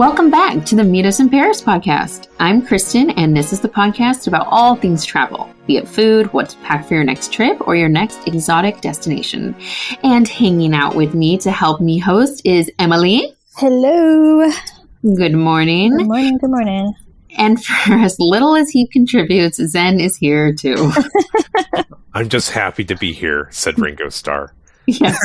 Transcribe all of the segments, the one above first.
Welcome back to the Meet Us in Paris podcast. I'm Kristen, and this is the podcast about all things travel, be it food, what to pack for your next trip, or your next exotic destination. And hanging out with me to help me host is Emily. Hello. Good morning. Good morning. Good morning. And for as little as he contributes, Zen is here too. I'm just happy to be here, said Ringo Starr. yes.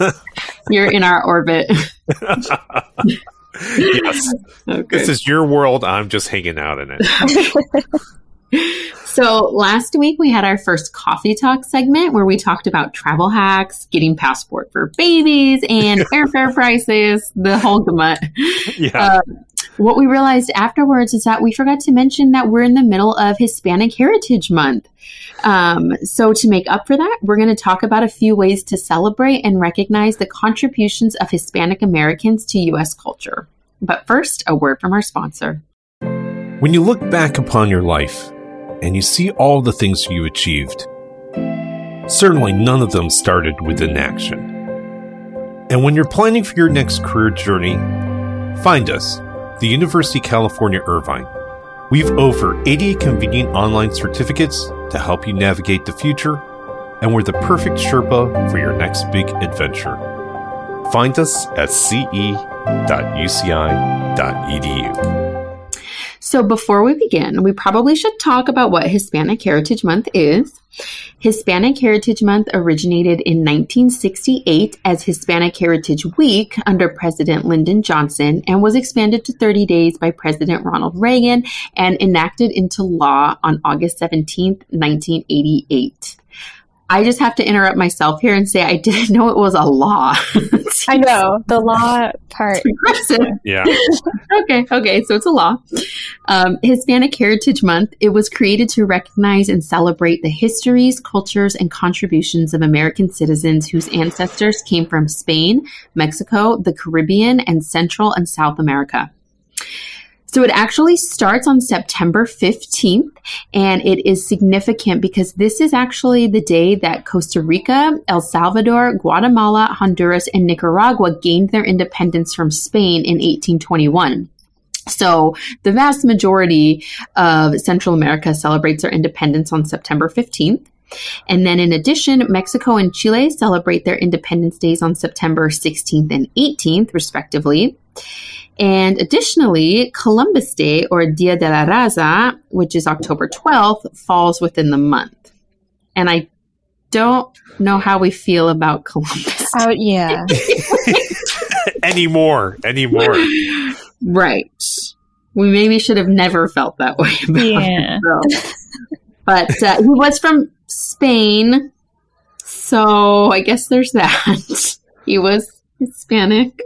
You're in our orbit. yes. Okay. This is your world. I'm just hanging out in it. so, last week we had our first coffee talk segment where we talked about travel hacks, getting passport for babies, and airfare prices, the whole gamut. Yeah. Uh, what we realized afterwards is that we forgot to mention that we're in the middle of Hispanic Heritage Month. Um, so, to make up for that, we're going to talk about a few ways to celebrate and recognize the contributions of Hispanic Americans to U.S. culture. But first, a word from our sponsor. When you look back upon your life and you see all the things you achieved, certainly none of them started with inaction. And when you're planning for your next career journey, find us, the University of California Irvine. We've over 80 convenient online certificates to help you navigate the future, and we're the perfect Sherpa for your next big adventure. Find us at ce www.uci.edu. So, before we begin, we probably should talk about what Hispanic Heritage Month is. Hispanic Heritage Month originated in 1968 as Hispanic Heritage Week under President Lyndon Johnson and was expanded to 30 days by President Ronald Reagan and enacted into law on August 17, 1988. I just have to interrupt myself here and say I didn't know it was a law. I know the law part. Yeah. okay. Okay. So it's a law. Um, Hispanic Heritage Month. It was created to recognize and celebrate the histories, cultures, and contributions of American citizens whose ancestors came from Spain, Mexico, the Caribbean, and Central and South America. So it actually starts on September 15th, and it is significant because this is actually the day that Costa Rica, El Salvador, Guatemala, Honduras, and Nicaragua gained their independence from Spain in 1821. So the vast majority of Central America celebrates their independence on September 15th. And then in addition, Mexico and Chile celebrate their independence days on September 16th and 18th, respectively. And additionally, Columbus Day or Dia de la Raza, which is October 12th, falls within the month. And I don't know how we feel about Columbus. Oh, yeah. anymore, anymore. Right. We maybe should have never felt that way yeah. But uh, he was from Spain. So I guess there's that. he was Hispanic.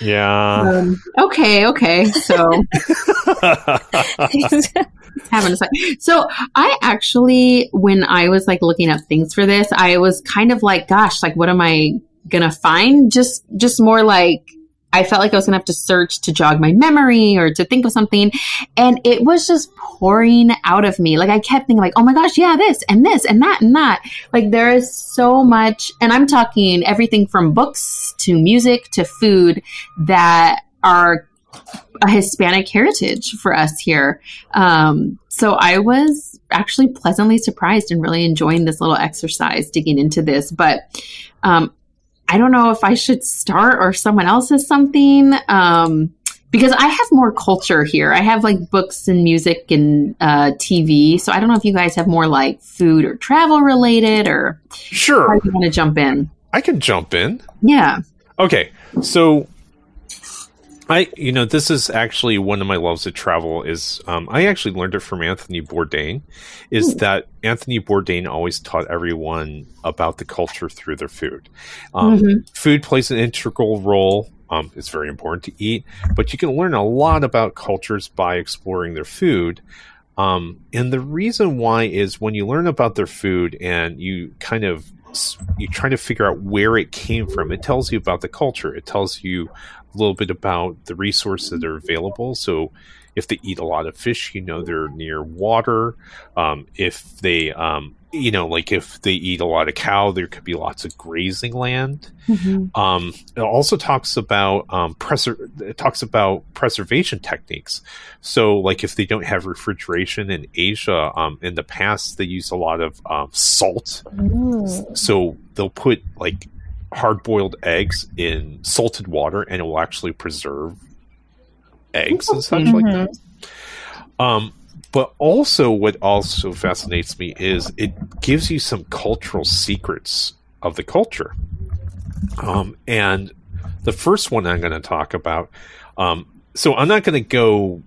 Yeah. Um, okay. Okay. So having a second. So I actually, when I was like looking up things for this, I was kind of like, gosh, like what am I gonna find? Just, just more like I felt like I was going to have to search to jog my memory or to think of something. And it was just pouring out of me. Like I kept thinking like, oh my gosh, yeah, this and this and that and that. Like there is so much, and I'm talking everything from books to music to food that are a Hispanic heritage for us here. Um, so I was actually pleasantly surprised and really enjoying this little exercise digging into this. But um, I don't know if I should start or someone else has something. Um, because I have more culture here. I have like books and music and uh, TV. So I don't know if you guys have more like food or travel related or. Sure. How you want to jump in? I can jump in. Yeah. Okay. So I, you know, this is actually one of my loves of travel. Is um, I actually learned it from Anthony Bourdain. Is Ooh. that Anthony Bourdain always taught everyone about the culture through their food. Um, mm-hmm. Food plays an integral role. Um, it's very important to eat, but you can learn a lot about cultures by exploring their food. Um, and the reason why is when you learn about their food and you kind of you try to figure out where it came from. It tells you about the culture. It tells you a little bit about the resources that are available. So if they eat a lot of fish, you know they're near water. Um, if they um, you know, like if they eat a lot of cow, there could be lots of grazing land. Mhm. Um, it also talks about um, preser- it talks about preservation techniques. So, like if they don't have refrigeration in Asia, um, in the past they use a lot of um, salt. Ooh. So they'll put like hard boiled eggs in salted water, and it will actually preserve eggs and such like Mhm. that. Um, but also, what also fascinates me is it gives you some cultural secrets of the culture. Um, and the first one I'm going to talk about. Um, so I'm not going to go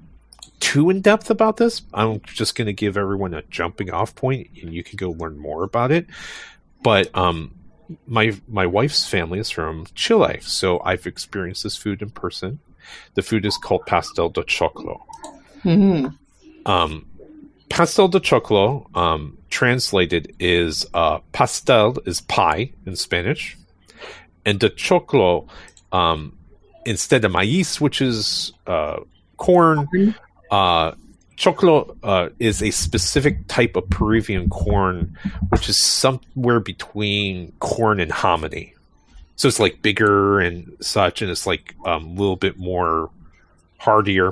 too in depth about this. I'm just going to give everyone a jumping off point, and you can go learn more about it. But um, my my wife's family is from Chile, so I've experienced this food in person. The food is called pastel de choclo. Mhm. Um, pastel de choclo, um, translated is uh, pastel is pie in Spanish, and de choclo, um, instead of maíz, which is uh, corn, Corn. uh, choclo uh, is a specific type of Peruvian corn, which is somewhere between corn and hominy. So it's like bigger and such, and it's like um, a little bit more hardier.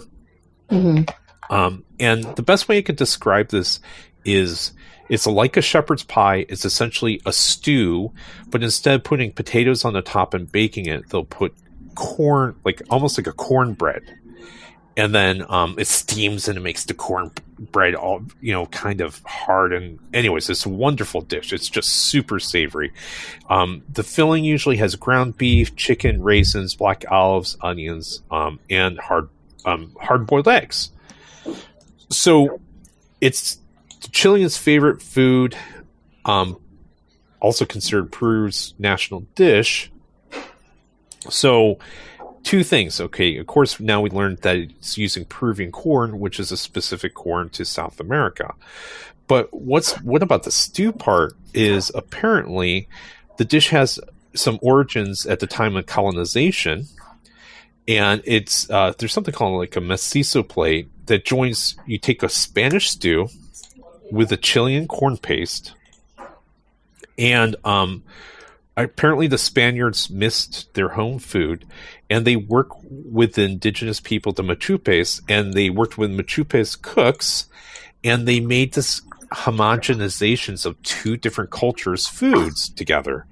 Mhm. Um, and the best way I could describe this is it's like a shepherd's pie. It's essentially a stew, but instead of putting potatoes on the top and baking it, they'll put corn, like almost like a cornbread. And then um, it steams and it makes the cornbread all, you know, kind of hard. And, anyways, it's a wonderful dish. It's just super savory. Um, the filling usually has ground beef, chicken, raisins, black olives, onions, um, and hard um, hard boiled eggs. So it's Chileans' favorite food, um, also considered Peru's national dish. So, two things. Okay, of course, now we learned that it's using Peruvian corn, which is a specific corn to South America. But what's what about the stew part? Is apparently the dish has some origins at the time of colonization, and it's uh, there's something called like a mestizo plate that joins. You take a Spanish stew with a Chilean corn paste, and um, apparently the Spaniards missed their home food, and they work with the indigenous people, the Machupes, and they worked with Machupes cooks, and they made this homogenizations of two different cultures' foods together,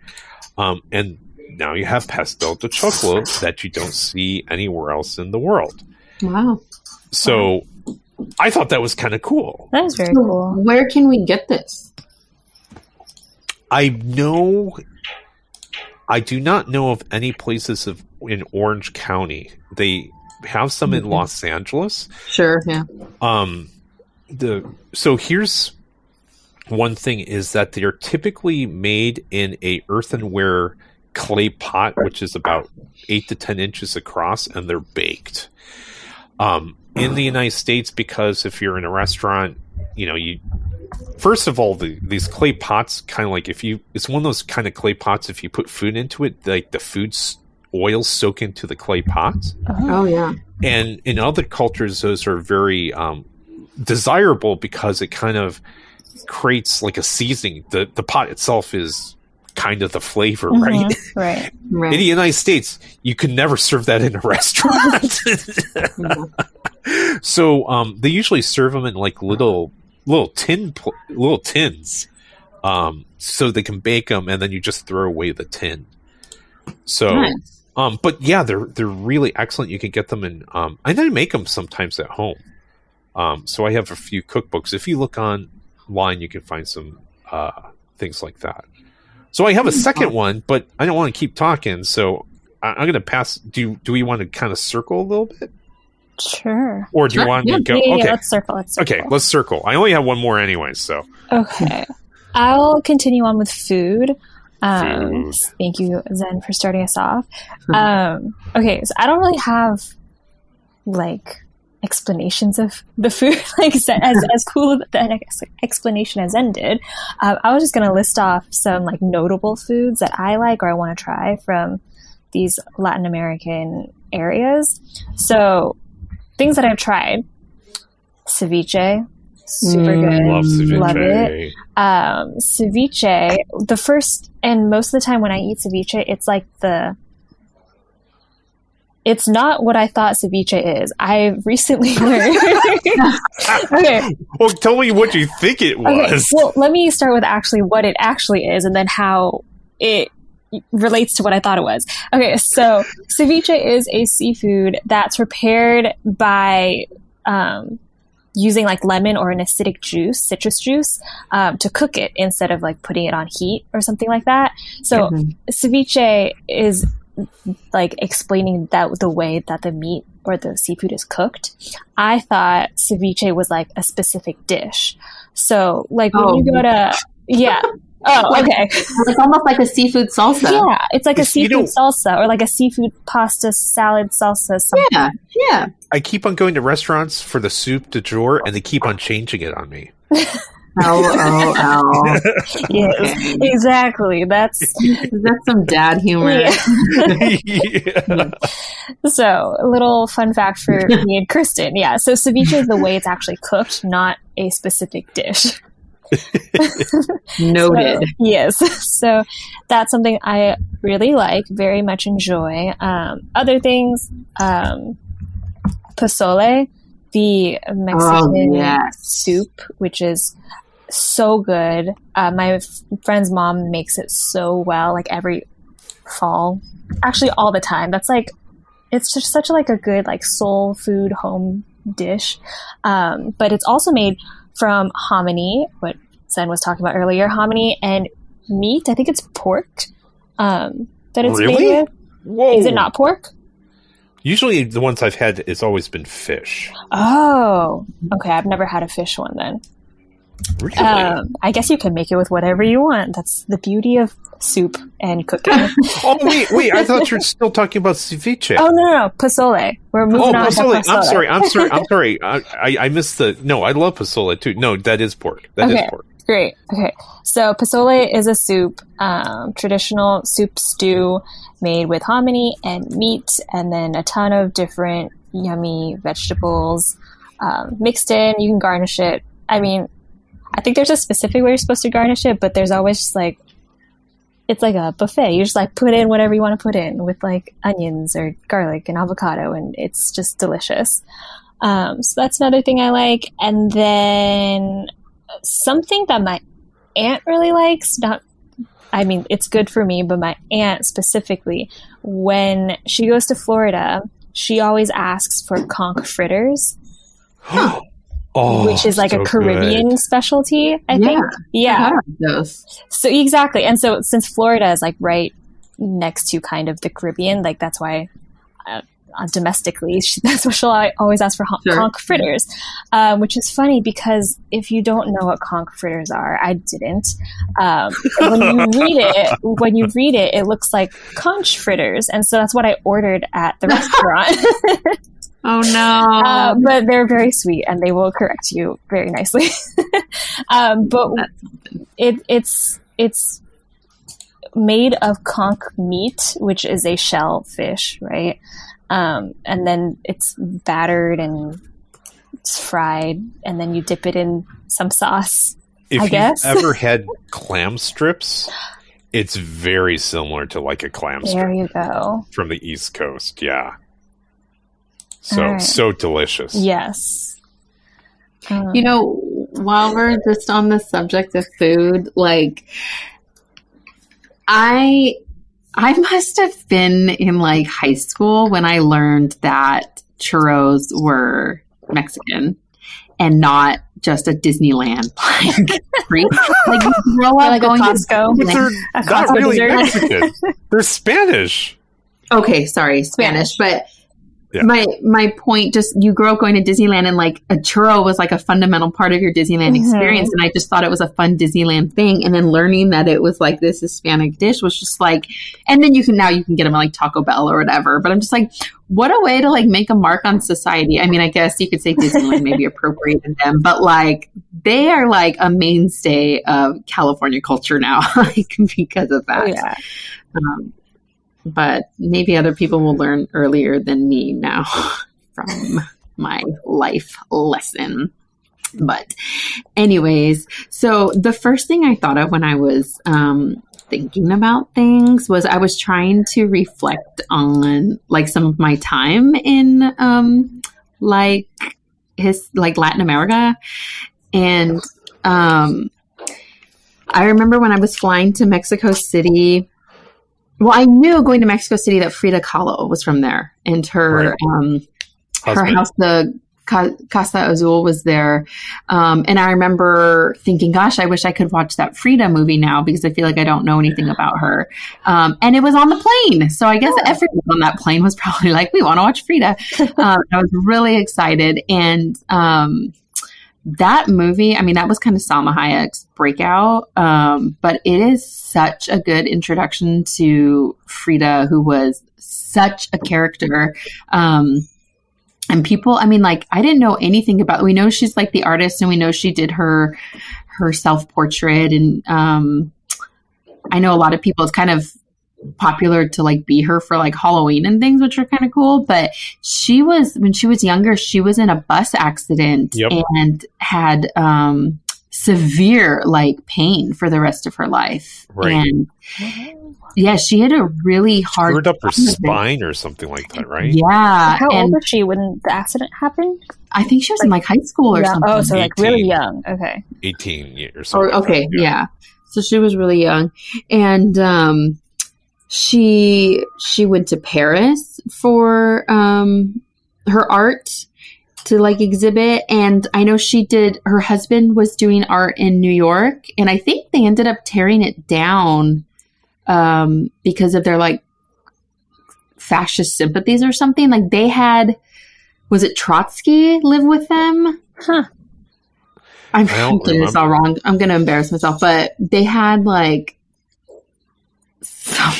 um, and now you have pastel de choclo that you don't see anywhere else in the world. Wow. So I thought that was kind of cool. That is very cool. Where can we get this? I know I do not know of any places of in Orange County. They have some in Mhm. Los Angeles. Sure. Yeah. Um the so here's one thing is that they are typically made in a earthenware clay pot, which is about eight to ten inches across, and they're baked. Um, in the United States, because if you're in a restaurant, you know you first of all the, these clay pots kind of like if you it's one of those kind of clay pots if you put food into it like the food's oils soak into the clay pots. Oh. Oh yeah. and in other cultures those are very um, desirable because it kind of creates like a seasoning the the pot itself is kind of the flavor right Mhm. Right. Right. in the united states you could never serve that in a restaurant Yeah. so um, they usually serve them in like little little tin pl- little tins um, so they can bake them and then you just throw away the tin so Nice. um, but yeah, they're they're really excellent. You can get them in. Um, and I make them sometimes at home. Um, so I have a few cookbooks. If you look online, you can find some uh, things like that. So I have a second one, but I don't want to keep talking. So I, I'm going to pass. Do do we want to kind of circle a little bit, Sure. or do you Sure, want yeah. to go? Yeah, yeah, okay, let's circle. Let's circle. okay, let's circle. I only have one more anyway. So Okay. I'll continue on with food. Um, Food. Thank you, Zen, for starting us off. Um, okay, so I don't really have like explanations of the food, like as as cool of an explanation as Zen did. Um, I was just gonna list off some like notable foods that I like or I want to try from these Latin American areas. So things that I've tried: ceviche, Super Mm. good. Love ceviche. Love it. Um, ceviche, the first, and most of the time when I eat ceviche, it's like the, it's not what I thought ceviche is. I recently learned. okay, Well, tell me what you think it okay. was. Well, let me start with actually what it actually is, and then how it relates to what I thought it was. Okay, so ceviche is a seafood that's prepared by um, using like lemon or an acidic juice, citrus juice, um, to cook it instead of like putting it on heat or something like that. So Mhm. ceviche is like explaining that the way that the meat or the seafood is cooked. I thought ceviche was like a specific dish. So like when Oh. you go to yeah. Oh, okay. It's almost like a seafood salsa. Yeah, it's like a seafood don't- salsa or like a seafood pasta salad salsa. Something. Yeah, yeah. I keep on going to restaurants for the soup de jour, and they keep on changing it on me. Oh, oh, oh. Yes, exactly. That's That's some dad humor. yeah. Yeah. So, a little fun fact for me and Kristen. Yeah, so ceviche is the way it's actually cooked, not a specific dish. Noted. So, yes. So, that's something I really like, very much enjoy. Um, other things, um, pozole, the Mexican Oh, yes. soup, which is so good. Uh, my f- friend's mom makes it so well, like every fall, actually all the time. That's like, it's just such like a good like soul food home dish. Um, but it's also made from hominy, what Zen was talking about earlier, hominy and meat. I think it's pork. Um, that it's Really? made with. Whoa. Is it not pork? Usually, the ones I've had it's always been fish. Oh, okay. I've never had a fish one then. Really? Um, I guess you can make it with whatever you want. That's the beauty of soup and cooking. oh wait, wait! I thought you were still talking about ceviche. oh no, no, no, pozole. We're moving Oh, on pozole. to pozole. I'm sorry. I'm sorry. I'm sorry. I, I, I missed the. No, I love pozole too. No, that is pork. That is Okay. pork. Great. Okay. So pozole is a soup, um, traditional soup stew made with hominy and meat, and then a ton of different yummy vegetables um, mixed in. You can garnish it. I mean, I think there's a specific way you're supposed to garnish it, but there's always just like it's like a buffet. You just like put in whatever you want to put in with like onions or garlic and avocado, and it's just delicious. Um, so that's another thing I like. And then something that my aunt really likes, not, I mean, it's good for me, but my aunt specifically, when she goes to Florida, she always asks for conch fritters, oh, which is like so a Caribbean good. specialty, I Yeah. think. Yeah. I those. So exactly, and so since Florida is like right next to kind of the Caribbean, like that's why uh, domestically she, that's what she'll always ask for hon- Sure. conch fritters, um, which is funny because if you don't know what conch fritters are, I didn't. Um, when you read it, when you read it, it looks like conch fritters, and so that's what I ordered at the restaurant. Oh no. Uh, but they're very sweet and they will correct you very nicely. um, but it, it's it's made of conch meat, which is a shell fish, right? Um, and then it's battered and it's fried, and then you dip it in some sauce. If I you've guess. ever had clam strips, it's very similar to like a clam There strip you go. from the East Coast. Yeah. So All right. so delicious. Yes. Um, You know, while we're just on the subject of food, like I I must have been in like high school when I learned that churros were Mexican and not just a Disneyland like treat. Like you grow up like a going to Costco. They're A not really dessert. Mexican. they're Spanish. Okay, sorry, Spanish, but Yeah. my my point just you grow up going to Disneyland and like a churro was like a fundamental part of your Disneyland Mhm. experience and I just thought it was a fun Disneyland thing and then learning that it was like this Hispanic dish was just like and then you can now you can get them at like Taco Bell or whatever but I'm just like what a way to like make a mark on society I mean I guess you could say Disneyland maybe appropriated them but like they are like a mainstay of California culture now like because of that yeah. um, but maybe other people will learn earlier than me now from my life lesson. But, anyways, so the first thing I thought of when I was um, thinking about things was I was trying to reflect on like some of my time in um, like his like Latin America, and um, I remember when I was flying to Mexico City. Well, I knew going to Mexico City that Frida Kahlo was from there, and her Right. um, her house, the Casa Azul, was there. Um, and I remember thinking, "Gosh, I wish I could watch that Frida movie now because I feel like I don't know anything about her." Um, and it was on the plane, so I guess everyone on that plane was probably like, "We want to watch Frida." um, I was really excited, and um, that movie, I mean, that was kind of Salma Hayek's breakout, um, but it is such a good introduction to Frida, who was such a character. Um, and people, I mean, like, I didn't know anything about. We know she's like the artist, and we know she did her her self portrait, and um, I know a lot of people. It's kind of popular to like be her for like Halloween and things, which are kind of cool. But she was when she was younger, she was in a bus accident Yep. and had um severe like pain for the rest of her life. Right. And yeah, she had a really hard Screwed up her time with it. spine or something like that, right? Yeah. How and old was she when the accident happened? I think she was in like high school or Yeah. something. Oh, so like really young. Okay. 18 ye- or Or, something. like okay, that, yeah. So she was really young, and um, she she went to Paris for um, her art to like exhibit, and I know she did. Her husband was doing art in New York, and I think they ended up tearing it down um, because of their like fascist sympathies or something. Like they had, was it Trotsky live with them? Huh. I'm I don't getting this all wrong. I'm going to embarrass myself, but they had like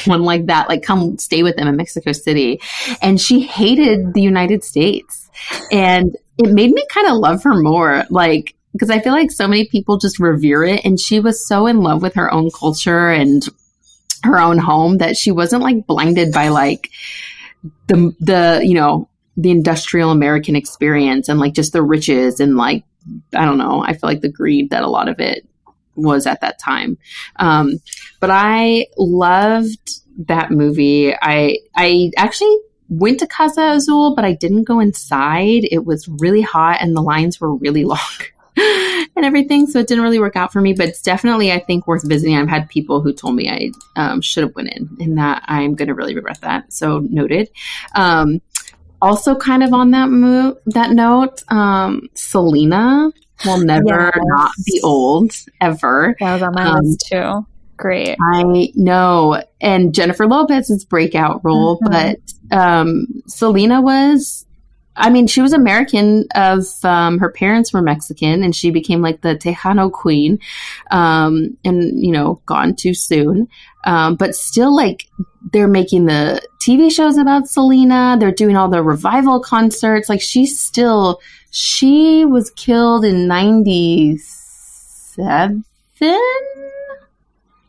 someone like that, like come stay with them in Mexico City. And she hated the United States. And it made me kind of love her more. Like, because I feel like so many people just revere it. And she was so in love with her own culture and her own home that she wasn't like blinded by like the, the, you know, the industrial American experience and like just the riches and like I don't know. I feel like the greed that a lot of it was at that time. Um, but I loved that movie. I I actually went to Casa Azul, but I didn't go inside. It was really hot and the lines were really long. and everything, so it didn't really work out for me. But it's definitely, I think, worth visiting. I've had people who told me I um, should have went in, and that I'm going to really regret that. So noted. Um, also, kind of on that move, that note, um, Selena will never Yes. not be old ever. That was on my Um, list too. Great. I know, and Jennifer Lopez's breakout role, Mhm. but um, Selena was. I mean, she was American. Of um, her parents were Mexican, and she became like the Tejano queen, um, and you know, gone too soon. Um, but still, like they're making the TV shows about Selena. They're doing all the revival concerts. Like she's still. She was killed in '97.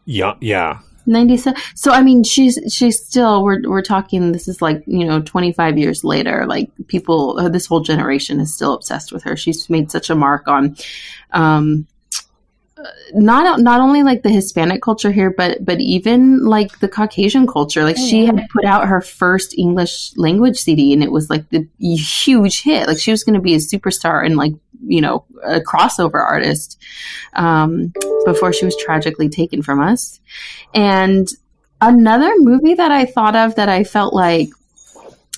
Yeah, yeah. 97 so i mean she's she's still we're we're talking this is like you know 25 years later like people uh, this whole generation is still obsessed with her. She's made such a mark on um not not only like the hispanic culture here but but even like the caucasian culture. Like she had put out her first english language cd and it was like the huge hit. Like she was going to be a superstar and like you know a crossover artist um before she was tragically taken from us. And another movie that I thought of that I felt like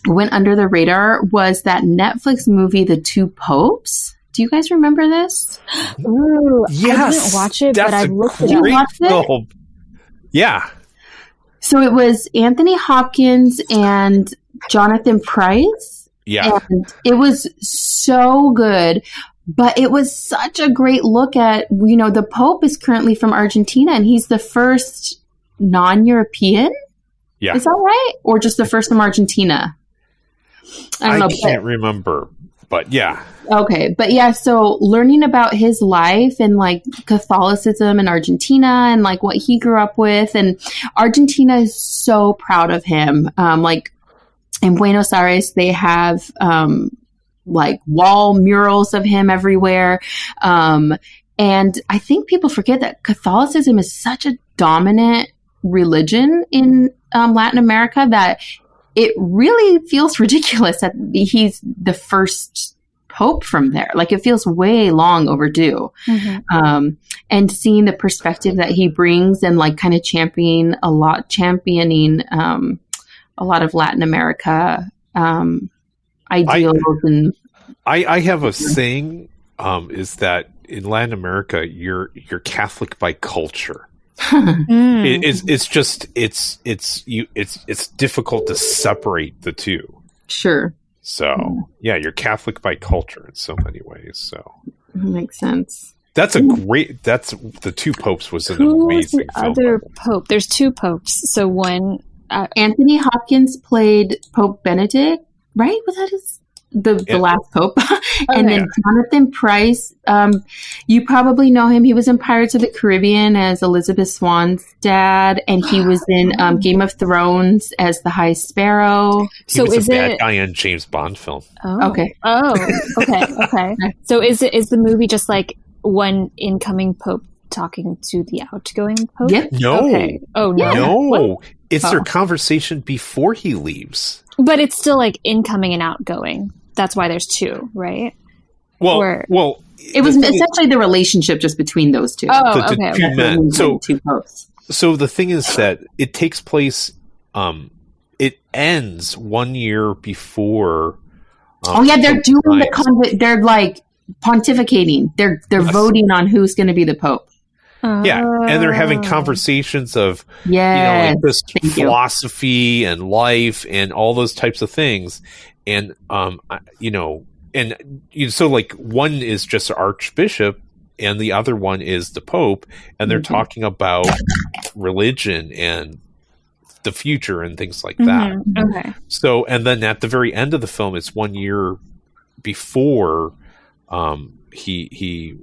went under the radar was that Netflix movie, The Two Popes. Do you guys remember this? Ooh, I didn't watch it, but I looked it up. great watched it? Yeah, So it was Anthony Hopkins and Jonathan Pryce. yeah. And it was so good. But it was such a great look at, you know, the Pope is currently from Argentina and he's the first non European. Yeah. Is that right? Or just the first from Argentina? I I, don't know. can't remember, but yeah, Okay, but yeah, so learning about his life and like Catholicism in Argentina and like what he grew up with, and Argentina is so proud of him. Um, like in Buenos Aires, they have um, like wall murals of him everywhere. Um, and I think people forget that Catholicism is such a dominant religion in um, Latin America that it really feels ridiculous that he's the first pope from there. Like it feels way long overdue. Mm-hmm. Um, and seeing the perspective that he brings and like kind of championing a lot, championing um, a lot of Latin America um, ideals I, and. I, I have a saying um, is that in Latin America, you're you're Catholic by culture. Mm. it, it's it's just it's it's you it's it's difficult to separate the two. Sure. So mm. yeah, you're Catholic by culture in so many ways. So that makes sense. That's a great. That's the two popes was an Who amazing. Was the other pope. There's two popes. So one, uh, Anthony Hopkins played Pope Benedict, right? Was that his? The, the last pope and then jonathan pryce um, you probably know him. He was in pirates of the caribbean as elizabeth swann's dad and he was in um, game of thrones as the high sparrow. He so is it guy in james bond film. Oh. okay. Oh okay okay. So is it is the movie just like one incoming pope talking to the outgoing pope? Yep. no. Okay. oh no. No. What? it's oh. their conversation before he leaves. But it's still like incoming and outgoing that's why there's two, right? Well, or, well, it was essentially the relationship just between those two. Oh, the, the okay, two okay. men. So, two posts. So the thing is that it takes place. Um, it ends one year before. Um, oh yeah, they're doing the con- They're like pontificating. They're they're yes. voting on who's going to be the pope. Yeah, and they're having oh. conversations of yes. you know like this Thank philosophy you. and life and all those types of things, and um, you know, and you know, so like one is just archbishop, and the other one is the pope, and they're mm-hmm. talking about religion and the future and things like that. Mm-hmm. Okay. So, and then at the very end of the film, it's one year before um, he he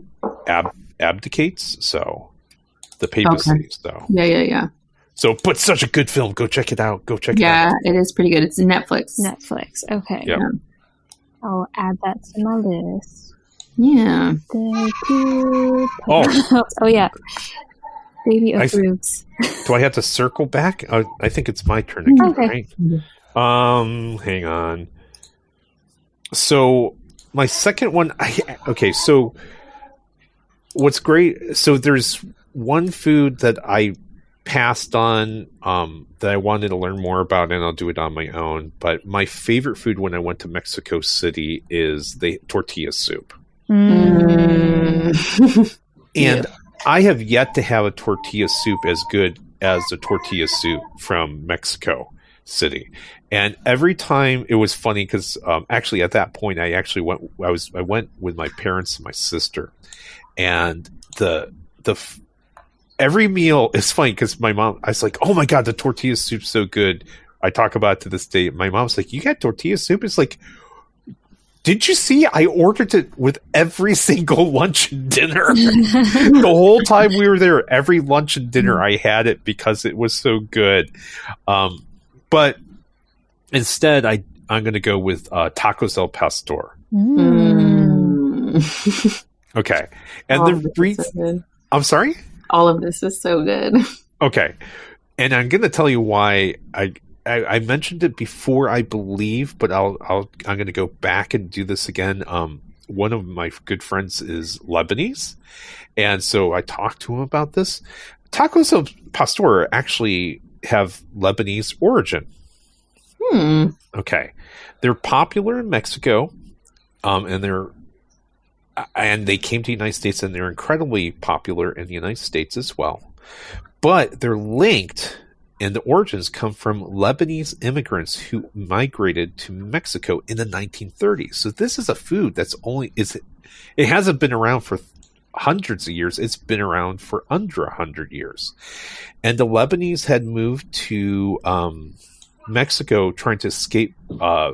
ab- abdicates. So the papacy. Okay. So yeah, yeah, yeah. So, but such a good film. Go check it out. Go check yeah, it out. Yeah, it is pretty good. It's Netflix. Netflix. Okay. Yep. Yeah. I'll add that to my list. Yeah. Thank you. Oh. oh yeah. Baby approves. I, do I have to circle back? I, I think it's my turn again, okay. right? Um, hang on. So my second one, I okay. So what's great? So there's one food that I passed on um, that I wanted to learn more about, and I'll do it on my own. But my favorite food when I went to Mexico City is the tortilla soup. Mm. and yeah. I have yet to have a tortilla soup as good as the tortilla soup from Mexico City. And every time it was funny because um, actually at that point I actually went I was I went with my parents and my sister, and the the every meal is funny because my mom, I was like, oh my God, the tortilla soup's so good. I talk about it to this day. My mom's like, you got tortilla soup? It's like, did you see? I ordered it with every single lunch and dinner. the whole time we were there, every lunch and dinner, I had it because it was so good. Um, but instead, I I'm going to go with uh, tacos al pastor. Mm. okay, and oh, the reason I'm sorry all of this is so good. Okay. And I'm going to tell you why I, I, I mentioned it before, I believe, but I'll I'll I'm going to go back and do this again. Um, one of my good friends is Lebanese, and so I talked to him about this. Tacos al pastor actually have Lebanese origin. Hmm. Okay, they're popular in Mexico, um, and they're and they came to the United States and they're incredibly popular in the United States as well. But they're linked and the origins come from Lebanese immigrants who migrated to Mexico in the 1930s. So this is a food that's only is it hasn't been around for hundreds of years. It's been around for under a hundred years, and the Lebanese had moved to um, Mexico trying to escape uh,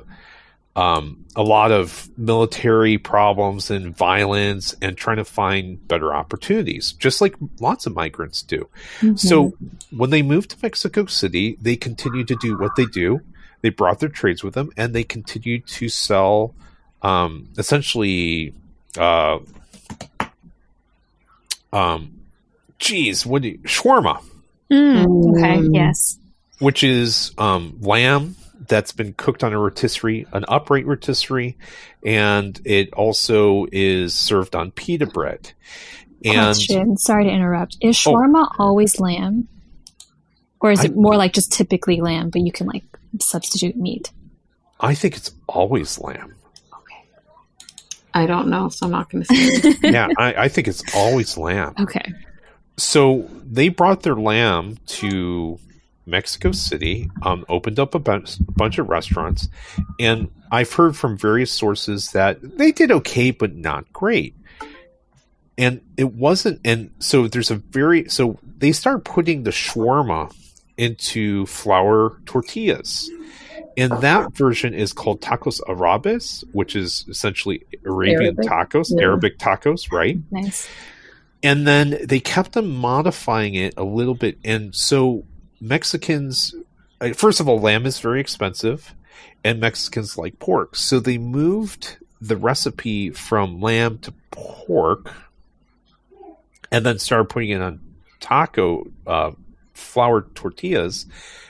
um, a lot of military problems and violence and trying to find better opportunities, just like lots of migrants do. Mm-hmm. So when they moved to Mexico City, they continued to do what they do. They brought their trades with them and they continued to sell um, essentially, uh, um, geez, what do you, shawarma, Mm, okay. Mm. Yes. which is um, lamb that's been cooked on a rotisserie, an upright rotisserie, and it also is served on pita bread. And Oh. Question. Sorry to interrupt. Is oh. shawarma always lamb, or is I- it more like just typically lamb, but you can like substitute meat? I think it's always lamb. Okay. I don't know, so I'm not going to say. yeah, I, I think it's always lamb. Okay. So they brought their lamb to Mexico City, um, opened up a bunch, bunch of restaurants, and I've heard from various sources that they did okay, but not great. And it wasn't, and so there's a very, so they start putting the shawarma into flour tortillas. And that version is called tacos arabes, which is essentially Arabian Arabic, tacos, yeah. Arabic tacos, right? Nice. and then they kept on modifying it a little bit and so mexicans uh, first of all lamb is very expensive and mexicans like pork. So they moved the recipe from lamb to pork and then started putting it on taco uh, flour tortillas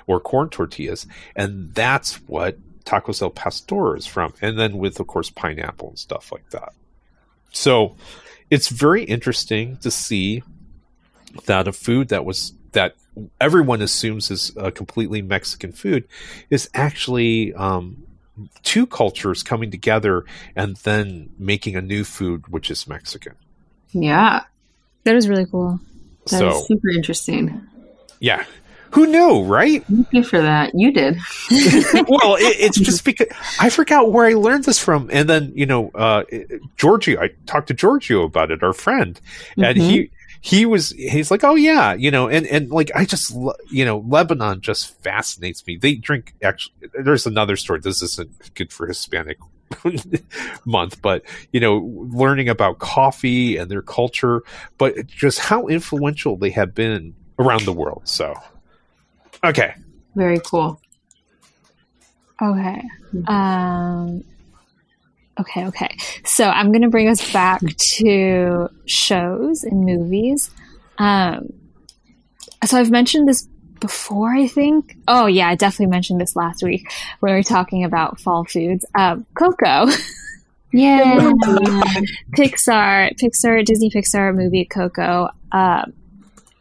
or corn tortillas and that's what tacos al pastor is from. And then with of course pineapple and stuff like that. So it's very interesting to see that a food that was that everyone assumes is a completely Mexican food is actually um, two cultures coming together and then making a new food which is Mexican. yeah, That is really cool. that is so super interesting. yeah, who knew, right? Thank you for that. You did. well, it, it's just because I forgot where I learned this from, and then you know, uh, Giorgio. I talked to Giorgio about it, our friend, and Mhm. he he was he's like, oh yeah, you know, and and like I just you know, Lebanon just fascinates me. They drink actually. There's another story. This isn't good for Hispanic month, but you know, learning about coffee and their culture, but just how influential they have been around the world. So, okay. Very cool. Okay. Um, okay, okay. So I'm going to bring us back to shows and movies. Um, so I've mentioned this before, I think. Oh, yeah, I definitely mentioned this last week when we were talking about fall foods. Um, Coco, Yeah. Pixar, Pixar, Disney Pixar movie Coco. Um,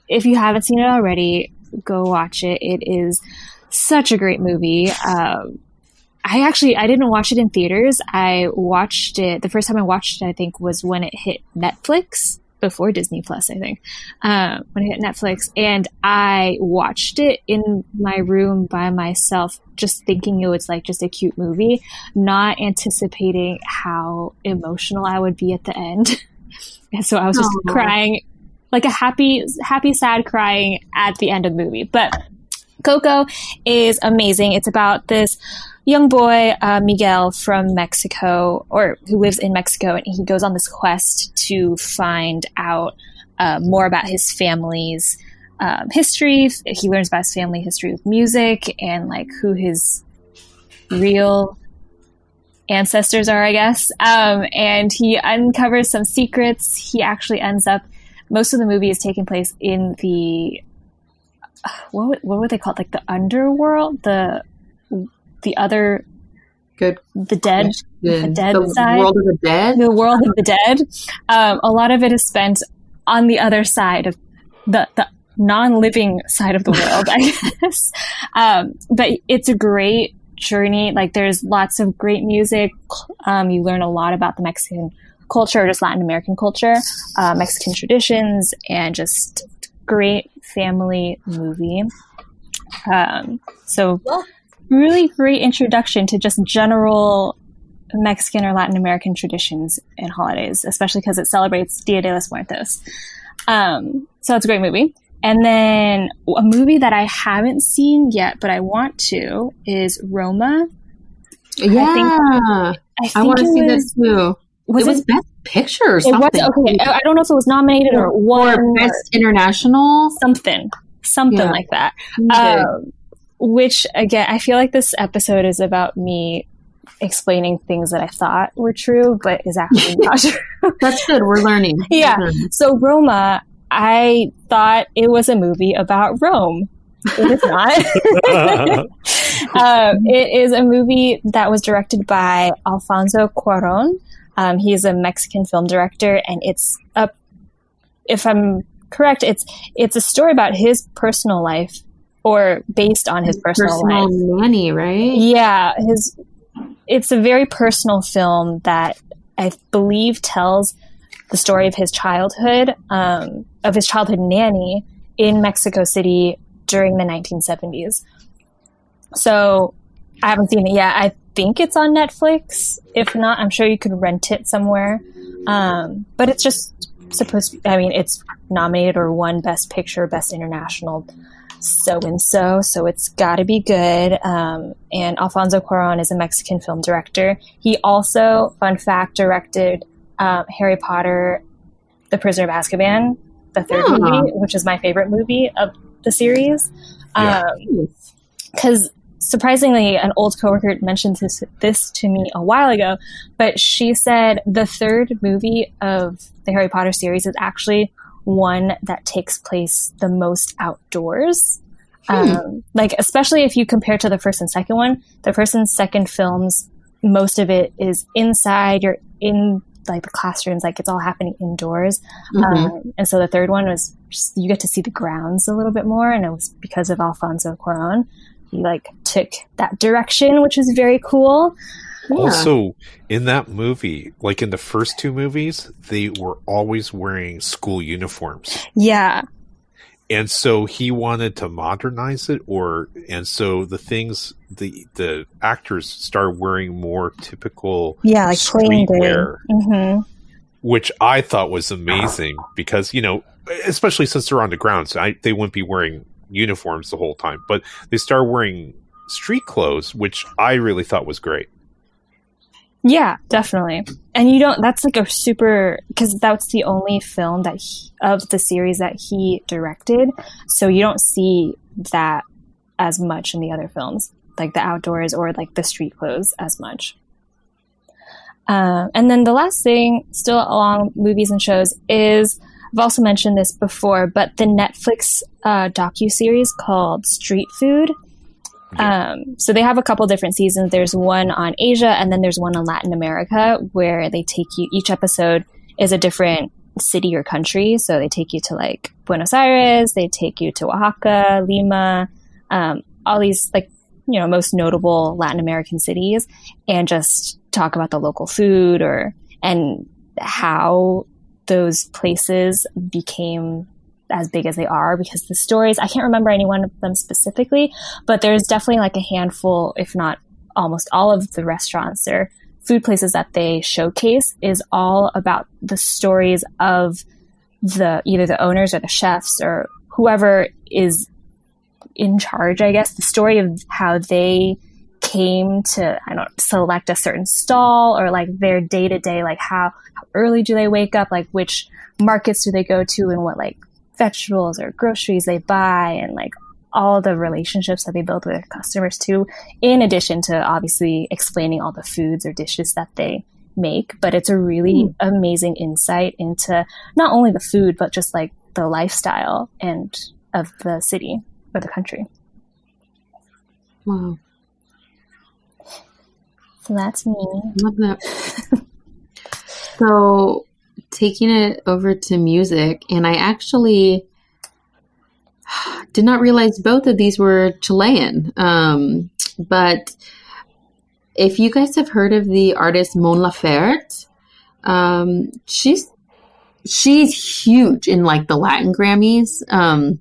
if you haven't seen it already, go watch it. It is such a great movie. Um, I actually I didn't watch it in theaters. I watched it the first time I watched it. I think was when it hit Netflix before Disney Plus. I think um, when it hit Netflix, and I watched it in my room by myself, just thinking it was like just a cute movie, not anticipating how emotional I would be at the end. and so I was just crying, like a happy, happy, sad crying at the end of the movie. But Coco is amazing. It's about this young boy, uh, Miguel from Mexico, or who lives in Mexico, and he goes on this quest to find out uh, more about his family's um, history. He learns about his family history with music and like who his real ancestors are, I guess. Um, and he uncovers some secrets. He actually ends up. Most of the movie is taking place in the what would- what would they call it? Like the underworld, the the other Good. the dead The, dead the side? world of the dead. the world of the dead. Um, a lot of it is spent on the other side of the, the non-living side of the world, I guess. Um, but it's a great journey. Like there's lots of great music. Um, you learn a lot about the Mexican culture, just Latin American culture, uh, Mexican traditions, and just great family movie. Um, so really great introduction to just general Mexican or Latin American traditions and holidays, especially because it celebrates Dia de los Muertos. Um, so it's a great movie. And then a movie that I haven't seen yet, but I want to, is Roma. Yeah. I I, think want to see was, this too. Was it was it? best picture or something. was okay. I I don't know if it was nominated or Or won or best international. something, something Yeah. like that. Um, which again, I feel like this episode is about me explaining things that I thought were true, but is actually not true. That's good. We're learning. yeah. We're learning. So Roma, I thought it was a movie about Rome. It is not. um, it is a movie that was directed by Alfonso Cuaron. Um, he is a Mexican film director, and it's a, if I'm correct, it's it's a story about his personal life, or based on his personal, Personal life. nanny, right? Yeah, his. It's a very personal film that I believe tells the story of his childhood, um, of his childhood nanny in Mexico City during the 1970s. So I haven't seen it yet. I think it's on Netflix. If not, I'm sure you could rent it somewhere. Um, but it's just supposed to, I mean, it's nominated or won Best Picture, Best International, so and so. So it's got to be good. Um, and Alfonso Cuaron is a Mexican film director. He also, fun fact, directed um, Harry Potter, The Prisoner of Azkaban, the third Ah. movie, which is my favorite movie of the series. Because surprisingly, an old coworker mentioned this, this to me a while ago, but she said the third movie of the Harry Potter series is actually one that takes place the most outdoors. Um, like, especially if you compare to the first and second one, the first and second films, most of it is inside, you're in like the classrooms, like it's all happening indoors. Mhm. Um, and so the third one was just, you get to see the grounds a little bit more, and it was because of Alfonso Cuarón. He like took that direction, which was very cool. Yeah. Also, in that movie, like in the first two movies, they were always wearing school uniforms. Yeah, And so he wanted to modernize it or and so the things the the actors started wearing more typical yeah, like streetwear, hmm which I thought was amazing because, you know, especially since they're on the ground, so I, they wouldn't be wearing uniforms the whole time, but they started wearing street clothes, which I really thought was great. Yeah, definitely. And you don't. That's like a super because that's the only film that he, of the series that he directed. So you don't see that as much in the other films, like the outdoors or like the street clothes as much. Um, and then the last thing, still along movies and shows, is I've also mentioned this before, but the Netflix uh, docu series called Street Food. Um, so they have a couple different seasons. There's one on Asia, and then there's one on Latin America, where they take you. Each episode is a different city or country. So they take you to like Buenos Aires, they take you to Oaxaca, Lima, um, all these like you know most notable Latin American cities, and just talk about the local food or and how those places became as big as they are because the stories I can't remember any one of them specifically, but there's definitely like a handful, if not almost all of the restaurants or food places that they showcase is all about the stories of the either the owners or the chefs or whoever is in charge, I guess, the story of how they came to I don't select a certain stall or like their day to day, like how, how early do they wake up, like which markets do they go to and what like vegetables or groceries they buy and like all the relationships that they build with their customers too, in addition to obviously explaining all the foods or dishes that they make. But it's a really hmm. amazing insight into not only the food, but just like the lifestyle and of the city or the country. Wow. So that's me. Love that. so, taking it over to music, and I actually did not realize both of these were Chilean. Um, but if you guys have heard of the artist Mon Laferte, um, she's she's huge in like the Latin Grammys. Um,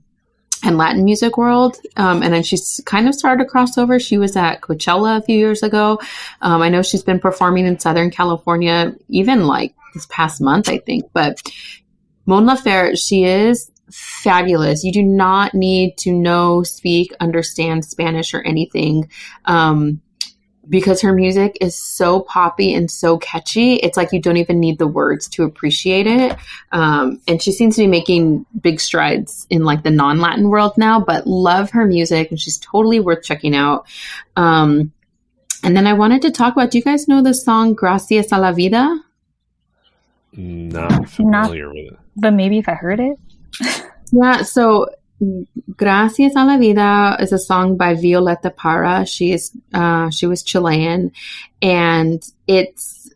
and Latin music world. Um, and then she's kind of started a crossover. She was at Coachella a few years ago. Um, I know she's been performing in Southern California even like this past month, I think. But Mon Laferte, she is fabulous. You do not need to know, speak, understand Spanish or anything. Um, because her music is so poppy and so catchy, it's like you don't even need the words to appreciate it. Um, and she seems to be making big strides in like the non Latin world now, but love her music and she's totally worth checking out. Um, And then I wanted to talk about do you guys know the song Gracias a la Vida? Not familiar Not, with it. But maybe if I heard it. yeah, so Gracias a la Vida is a song by Violeta Parra. She is uh, she was Chilean, and it's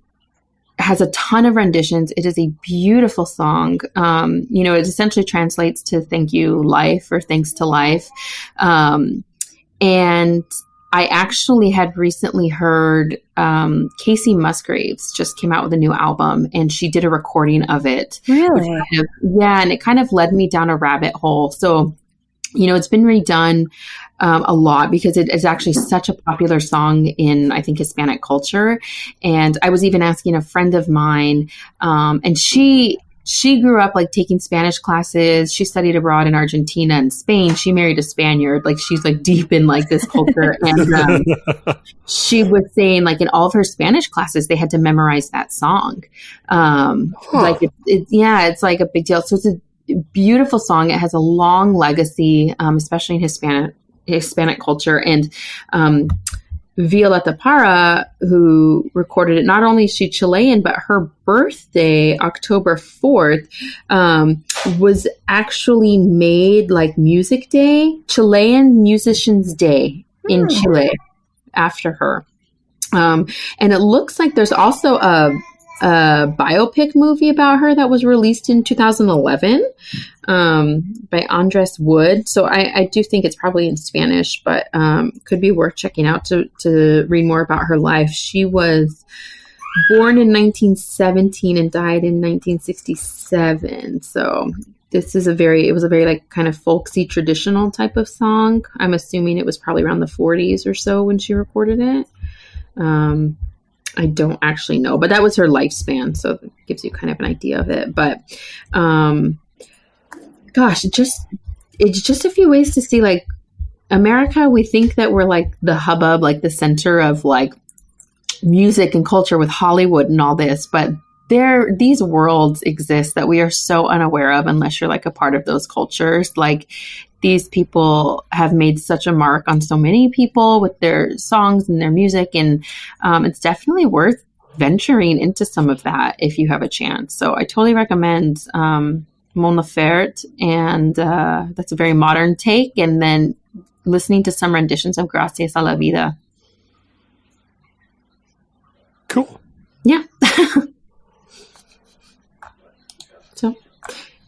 has a ton of renditions. It is a beautiful song. Um, you know, it essentially translates to "Thank you, life" or "Thanks to life," um, and I actually had recently heard um, Kacey Musgraves just came out with a new album, and she did a recording of it. Really? Kind of, yeah, and it kind of led me down a rabbit hole. So, you know, it's been redone um, a lot because it is actually such a popular song in, I think, Hispanic culture. And I was even asking a friend of mine, um, and she she grew up like taking Spanish classes. She studied abroad in Argentina and Spain. She married a Spaniard. Like she's like deep in like this culture. and um, she was saying like in all of her Spanish classes, they had to memorize that song. Um, huh. Like it, it, yeah, it's like a big deal. So it's a beautiful song. It has a long legacy, um, especially in Hispanic Hispanic culture. And um, Violeta Parra, who recorded it, not only is she Chilean, but her birthday, October 4th, um, was actually made like Music Day, Chilean Musicians Day in hmm. Chile after her. Um, and it looks like there's also a a biopic movie about her that was released in 2011 um, by Andres Wood. So I, I, do think it's probably in Spanish, but um, could be worth checking out to, to read more about her life. She was born in 1917 and died in 1967. So this is a very, it was a very like kind of folksy traditional type of song. I'm assuming it was probably around the 40s or so when she recorded it. Um, I don't actually know, but that was her lifespan, so it gives you kind of an idea of it. But um, gosh, just it's just a few ways to see like America. We think that we're like the hubbub, like the center of like music and culture with Hollywood and all this, but there these worlds exist that we are so unaware of unless you're like a part of those cultures. Like these people have made such a mark on so many people with their songs and their music. And um, it's definitely worth venturing into some of that if you have a chance. So I totally recommend um, Mon Laferte, and uh, that's a very modern take. And then listening to some renditions of Gracias a la Vida. Cool. Yeah. so,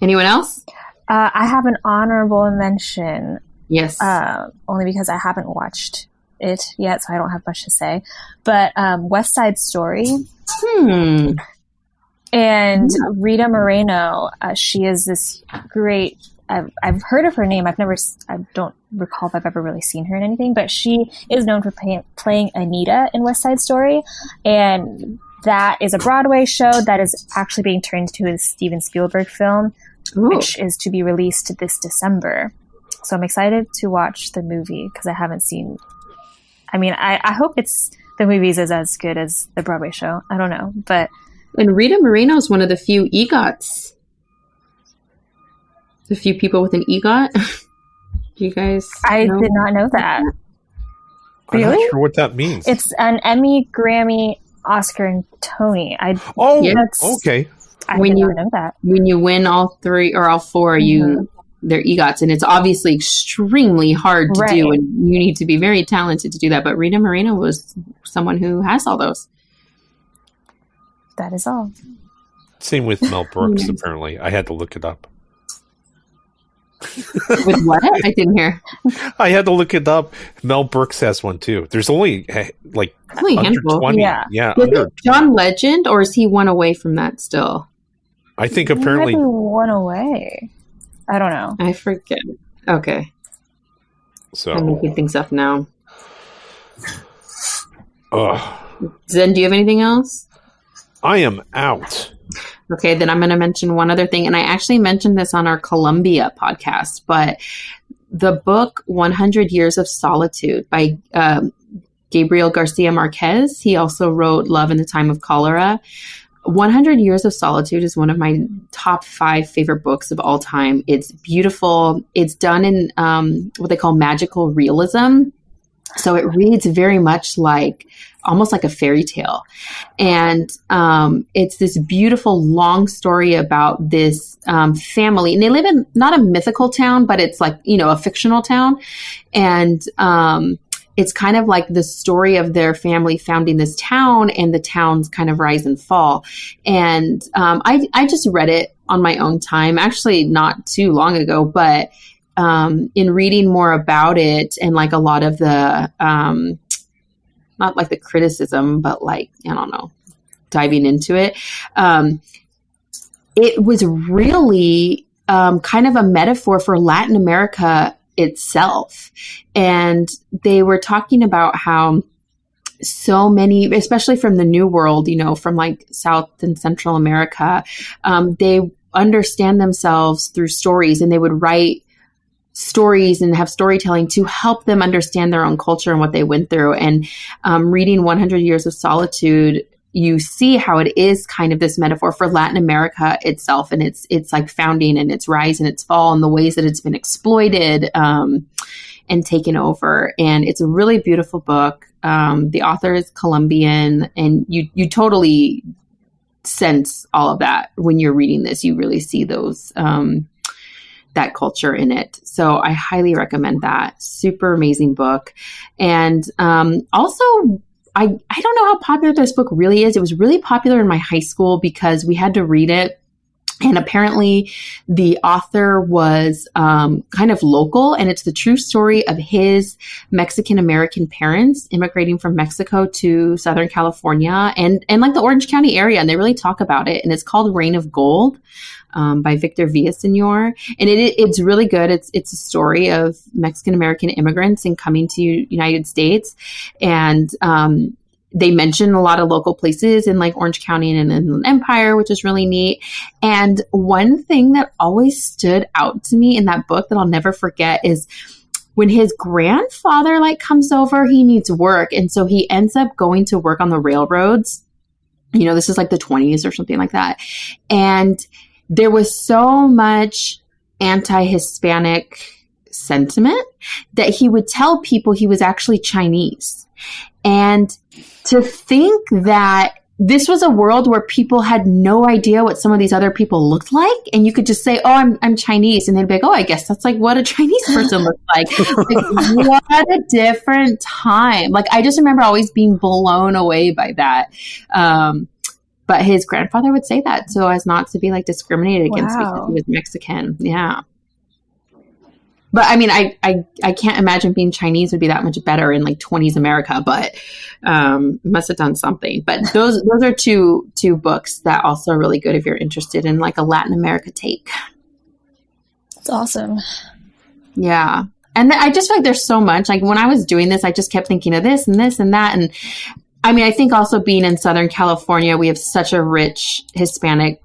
anyone else? Uh, I have an honorable mention. Yes. Uh, only because I haven't watched it yet, so I don't have much to say. But um, West Side Story. Hmm. And yeah. Rita Moreno, uh, she is this great. I've, I've heard of her name. I've never, I don't recall if I've ever really seen her in anything, but she is known for playing, playing Anita in West Side Story. And that is a Broadway show that is actually being turned into a Steven Spielberg film. Ooh. which is to be released this December. So I'm excited to watch the movie because I haven't seen. I mean, I, I hope it's the movies is as good as the Broadway show. I don't know, but and Rita Moreno is one of the few EGOTs. The few people with an EGOT. Do you guys? I know? did not know that. I'm really? not sure what that means. It's an Emmy, Grammy, Oscar, and Tony. I oh, yeah, okay. I when you know that when you win all three or all 4 mm-hmm. you they're EGOTs, and it's obviously extremely hard to right. do, and you need to be very talented to do that. But Rita Moreno was someone who has all those. That is all. Same with Mel Brooks. apparently, I had to look it up. with what? I didn't hear. I had to look it up. Mel Brooks has one too. There's only eh, like only under twenty. Yeah, yeah. Under John Legend, or is he one away from that still? I think apparently one away. I don't know. I forget. Okay. So I'm making things up now. Ugh. Zen, do you have anything else? I am out. Okay, then I'm going to mention one other thing. And I actually mentioned this on our Colombia podcast, but the book 100 Years of Solitude by um, Gabriel Garcia Marquez. He also wrote Love in the Time of Cholera. 100 Years of Solitude is one of my top five favorite books of all time. It's beautiful. It's done in um, what they call magical realism. So it reads very much like almost like a fairy tale. And um, it's this beautiful long story about this um, family. And they live in not a mythical town, but it's like, you know, a fictional town. And um, it's kind of like the story of their family founding this town and the town's kind of rise and fall. And um, I, I just read it on my own time, actually, not too long ago, but um, in reading more about it and like a lot of the, um, not like the criticism, but like, I don't know, diving into it, um, it was really um, kind of a metaphor for Latin America itself. And they were talking about how so many, especially from the New World, you know, from like South and Central America, um, they understand themselves through stories and they would write stories and have storytelling to help them understand their own culture and what they went through. And um, reading 100 Years of Solitude, you see how it is kind of this metaphor for Latin America itself and its its like founding and its rise and its fall and the ways that it's been exploited um, and taken over. And it's a really beautiful book. Um, the author is Colombian, and you you totally sense all of that when you're reading this. You really see those. Um, that culture in it. So I highly recommend that. Super amazing book. And um, also, I, I don't know how popular this book really is. It was really popular in my high school because we had to read it and apparently, the author was um, kind of local, and it's the true story of his Mexican American parents immigrating from Mexico to Southern California and and like the Orange County area. And they really talk about it. And it's called Rain of Gold um, by Victor Villasenor, and it, it's really good. It's it's a story of Mexican American immigrants and coming to United States, and um, they mention a lot of local places in like Orange County and Inland Empire, which is really neat. And one thing that always stood out to me in that book that I'll never forget is when his grandfather like comes over, he needs work, and so he ends up going to work on the railroads. You know, this is like the 20s or something like that. And there was so much anti Hispanic sentiment that he would tell people he was actually Chinese. And to think that this was a world where people had no idea what some of these other people looked like. And you could just say, Oh, I'm, I'm Chinese. And they'd be like, Oh, I guess that's like what a Chinese person looks like. like. What a different time. Like, I just remember always being blown away by that. Um, but his grandfather would say that so as not to be like discriminated against wow. because he was Mexican. Yeah. But I mean, I, I, I can't imagine being Chinese would be that much better in like 20s America, but um, must have done something. But those those are two two books that also are really good if you're interested in like a Latin America take. That's awesome. Yeah. And I just feel like there's so much. Like when I was doing this, I just kept thinking of this and this and that. And I mean, I think also being in Southern California, we have such a rich Hispanic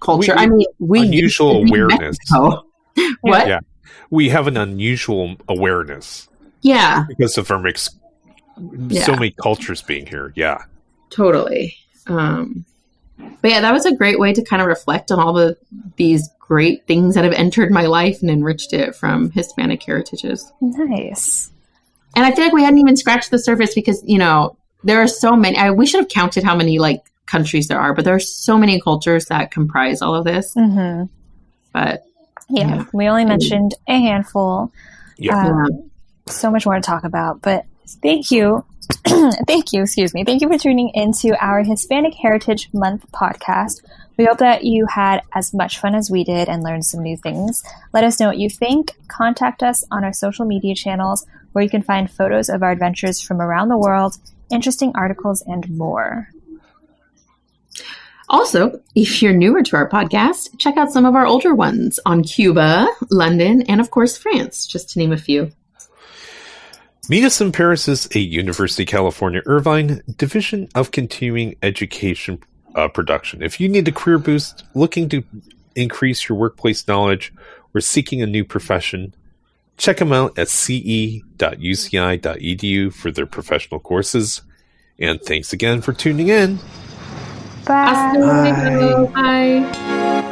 culture. We, I mean, we unusual awareness. what? Yeah, we have an unusual awareness. Yeah, because of our mix, yeah. so many cultures being here. Yeah, totally. Um, but yeah, that was a great way to kind of reflect on all the these great things that have entered my life and enriched it from Hispanic heritages. Nice. And I feel like we hadn't even scratched the surface because you know there are so many. I, we should have counted how many like countries there are, but there are so many cultures that comprise all of this. Mm-hmm. But yeah, yeah, we only mentioned a handful. Yeah. Um, so much more to talk about, but thank you. thank you, excuse me. Thank you for tuning into our Hispanic Heritage Month podcast. We hope that you had as much fun as we did and learned some new things. Let us know what you think. Contact us on our social media channels where you can find photos of our adventures from around the world interesting articles, and more. Also, if you're newer to our podcast, check out some of our older ones on Cuba, London, and of course, France, just to name a few. Meet us in Paris is a University of California Irvine Division of Continuing Education uh, production. If you need a career boost, looking to increase your workplace knowledge, or seeking a new profession, Check them out at ce.uci.edu for their professional courses. And thanks again for tuning in. Bye. Bye. Bye.